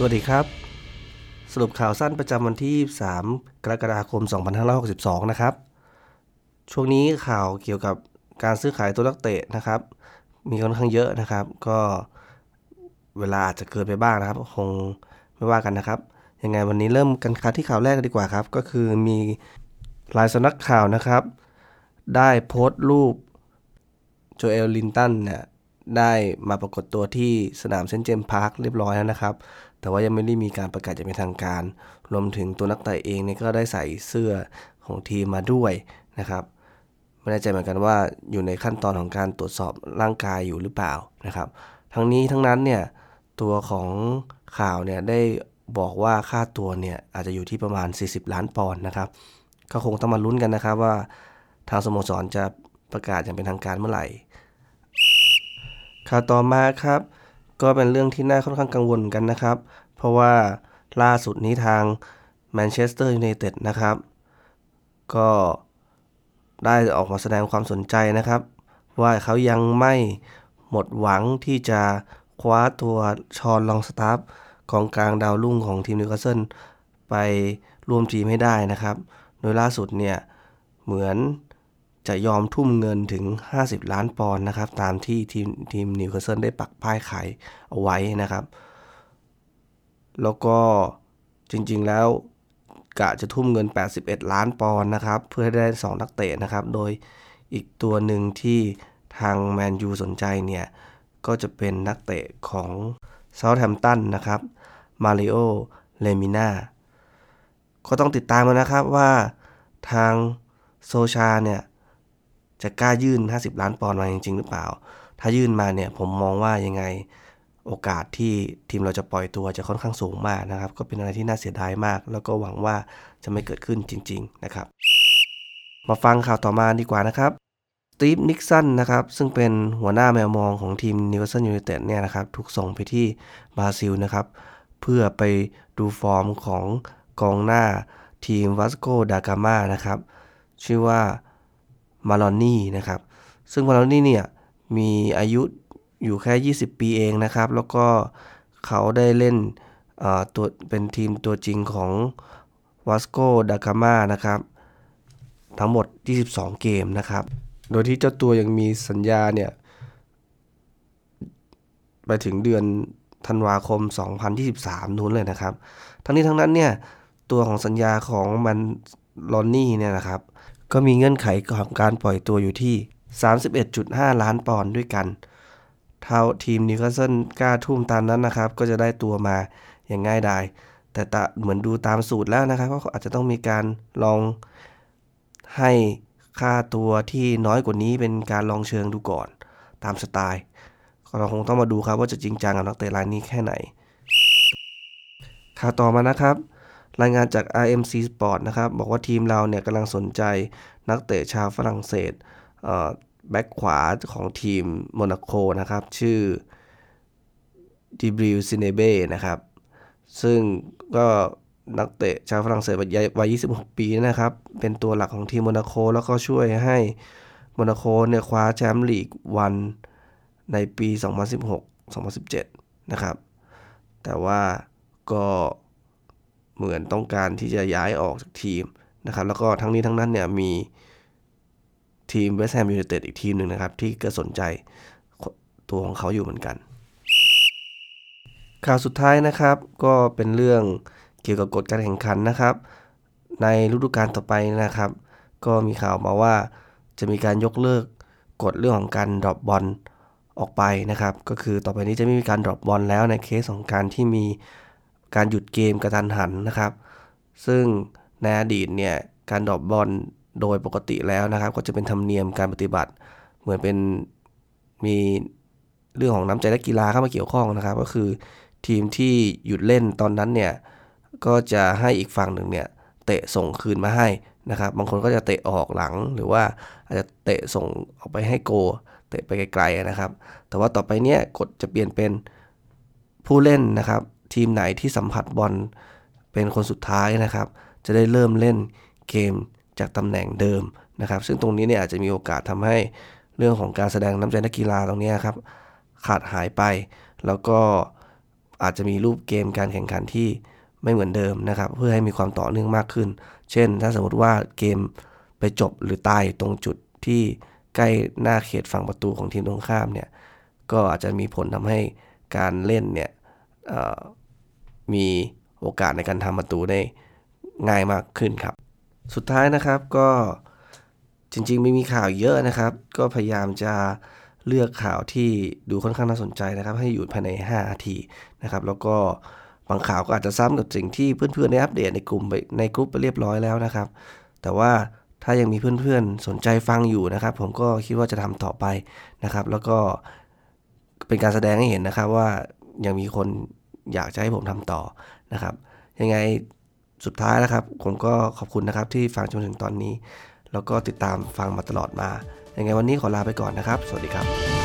สวัสดีครับ สรุปข่าวสั้นประจำวันที่ 3 กรกฎาคม 2562 นะครับ ช่วงนี้ข่าวเกี่ยวกับการซื้อขายตัวนักเตะนะครับ มีค่อนข้างเยอะนะครับ ก็เวลาอาจจะเกินไปบ้างนะครับ คงไม่ว่ากันนะครับ ยังไงวันนี้เริ่มกันคัดที่ข่าวแรกกันดีกว่าครับ ก็คือมีลายสำนักข่าวนะครับ ได้โพสต์รูปโจเอลลินตันเนี่ย ได้มาปรากฏตัวที่สนามเซนเจมพาร์คเรียบร้อยแล้วนะครับ แต่ว่ายังไม่ได้มีการประกาศอย่างเป็นทางการ รวมถึงตัวนักเตะเองเนี่ยก็ได้ใส่เสื้อของทีมมาด้วยนะครับ ไม่แน่ใจเหมือนกันว่าอยู่ในขั้นตอนของการตรวจสอบร่างกายอยู่หรือเปล่านะครับ ทั้งนี้ทั้งนั้นเนี่ยตัวของข่าวเนี่ยได้บอกว่าค่าตัวเนี่ยอาจจะอยู่ที่ประมาณ 40 ล้านปอนด์นะครับ ก็คงต้องมาลุ้นกันนะครับว่าทางสโมสรจะประกาศอย่างเป็นทางการเมื่อไหร่ ข่าวต่อมาครับ ก็เป็นเรื่องที่น่าค่อนข้างกังวลกันนะครับ เพราะว่าล่าสุดนี้ทางแมนเชสเตอร์ยูไนเต็ดนะครับ ก็ได้ออกมาแสดงความสนใจนะครับ ว่าเขายังไม่หมดหวังที่จะคว้าตัวชอนลองสตาฟกองกลางดาวรุ่งของทีมนิวคาสเซิลไปร่วมทีมให้ได้นะครับ โดยล่าสุดเนี่ย เหมือน จะยอมทุ่มเงินถึง 50 ล้านปอนด์นะครับ ตามที่ทีมทีมนิวคาสเซิลได้ปักป้ายขายเอาไว้นะครับ แล้วก็จริงๆแล้วกะจะทุ่มเงิน 81 ล้านปอนด์นะครับ เพื่อให้ได้ 2 นักเตะนะครับ โดยอีกตัวหนึ่งที่ทางแมนยูสนใจเนี่ย ก็จะเป็นนักเตะของเซาท์แฮมป์ตันนะครับมาริโอเลมิน่าก็ต้องติดตามกันนะครับว่าทางโซชาเนี่ย จะกล้ายื่น 50 ล้านปอนด์มาจริง ๆ หรือเปล่า ถ้ายื่นมาเนี่ยผมมองว่ายังไงโอกาสที่ทีมเราจะปล่อยตัวจะค่อนข้างสูงมากนะครับ ก็เป็นอะไรที่น่าเสียดายมาก แล้วก็หวังว่าจะไม่เกิดขึ้นจริง ๆ นะครับ มาฟังข่าวต่อมาดีกว่านะครับสตีฟนิกสันนะครับ ซึ่งเป็นหัวหน้าแมวมองของทีมนิวคาสเซิลยูไนเต็ดเนี่ยนะครับ ถูกส่งไปที่บราซิลนะครับ เพื่อไปดูฟอร์มของกองหน้าทีมวัสโกดากามานะครับ ชื่อว่า มาลอนนี่นะครับ ซึ่งมาลอนนี่เนี่ยมีอายุอยู่แค่ 20 ปีเองนะครับ แล้วก็เขาได้เล่นตัวเป็นทีมตัวจริงของวัสโกดากามานะครับ ทั้งหมด 22 เกมนะครับ โดยที่เจ้าตัวยังมีสัญญาเนี่ย ไปถึงเดือนธันวาคม 2023 นู้นเลยนะครับ ทั้งนี้ทั้งนั้นเนี่ย ตัวของสัญญาของมาลอนนี่เนี่ยนะครับ ก็มีเงื่อนไขของการปล่อยตัวอยู่ที่ 31.5 ล้านปอนด์ด้วยกัน ถ้าทีมนิวคาสเซิลกล้าทุ่มตามนั้นนะครับ ก็จะได้ตัวมาอย่างง่ายดาย แต่ตเหมือนดูตามสูตรแล้วนะครับก็อาจจะต้องมีการลองให้ค่าตัวที่น้อยกว่านี้เป็นการลองเชิงดูก่อนตามสไตล์เราคงต้องมาดูครับว่าจะจริงจังกับนักเตะรายนี้แค่ไหนข่าวต่อมานะครับ รายงานจาก RMC Sport นะครับ บอกว่าทีมเราเนี่ยกำลังสนใจนักเตะชาวฝรั่งเศสแบ็กขวาของทีมโมนาโกนะครับ ชื่อฌิบริล ซิดิเบ้นะครับ ซึ่งก็นักเตะชาวฝรั่งเศสวัย 26 ปีนะครับ เป็นตัวหลักของทีมโมนาโกแล้วก็ช่วยให้โมนาโกเนี่ยคว้าแชมป์ลีกวันในปี 2016-2017 นะครับ แต่ว่าก็ เหมือนต้องการที่จะย้ายออกจากทีมนะครับ แล้วก็ทั้งนี้ทั้งนั้นเนี่ยมีทีมเวสต์แฮมยูไนเต็ดอีกทีมหนึ่งนะครับ ที่ก็สนใจตัวของเขาอยู่เหมือนกัน ข่าวสุดท้ายนะครับ ก็เป็นเรื่องเกี่ยวกับกฎการแข่งขันนะครับ ในฤดูกาลต่อไปนะครับ ก็มีข่าวมาว่าจะมีการยกเลิกกฎเรื่องของการ drop ball ออกไปนะครับ ก็คือต่อไปนี้จะไม่มีการ drop ball แล้วในเคสของการที่มี การหยุดเกมกระทันหันนะครับ ซึ่งในอดีตเนี่ยการดรอปบอลโดยปกติแล้วนะครับ ก็จะเป็นธรรมเนียมการปฏิบัติ เหมือนเป็นมีเรื่องของน้ำใจนักกีฬาเข้ามาเกี่ยวข้องนะครับ ก็คือทีมที่หยุดเล่นตอนนั้นเนี่ยก็จะให้อีกฝั่งหนึ่งเนี่ยเตะส่งคืนมาให้นะครับ บางคนก็จะเตะออกหลังหรือว่าอาจจะเตะส่งออกไปให้โก เตะไปไกลๆนะครับ แต่ว่าต่อไปเนี้ยกฎจะเปลี่ยนเป็นผู้เล่นนะครับ ทีมไหนที่สัมผัสบอลเป็นคนสุดท้ายนะครับ จะได้เริ่มเล่นเกมจากตำแหน่งเดิมนะครับ ซึ่งตรงนี้เนี่ยอาจจะมีโอกาสทำให้เรื่องของการแสดงน้ำใจนักกีฬาตรงนี้ครับขาดหายไป แล้วก็อาจจะมีรูปเกมการแข่งขันที่ไม่เหมือนเดิมนะครับ เพื่อให้มีความต่อเนื่องมากขึ้น เช่น ถ้าสมมติว่าเกมไปจบหรือตายตรงจุดที่ใกล้หน้าเขตฝั่งประตูของทีมตรงข้ามเนี่ยก็อาจจะมีผลทำให้การเล่นเนี่ย มีโอกาสในการทำประตูได้ง่ายมากขึ้นครับ สุดท้ายนะครับก็จริงๆไม่มีข่าวเยอะนะครับ ก็พยายามจะเลือกข่าวที่ดูค่อนข้างน่าสนใจนะครับ ให้อยู่ภายใน5นาทีนะครับ แล้วก็บางข่าวก็อาจจะซ้ำกับสิ่งที่เพื่อนๆได้อัปเดตในกลุ่มในกลุ่มไปเรียบร้อยแล้วนะครับ แต่ว่าถ้ายังมีเพื่อนๆสนใจฟังอยู่นะครับ ผมก็คิดว่าจะทำต่อไปนะครับ แล้วก็เป็นการแสดงให้เห็นนะครับว่ายังมีคน อยากจะให้ผมทำต่อนะครับ ยังไงสุดท้ายแล้วครับ ผมก็ขอบคุณนะครับที่ฟังจนถึงตอนนี้ แล้วก็ติดตามฟังมาตลอดมา ยังไงวันนี้ขอลาไปก่อนนะครับ สวัสดีครับ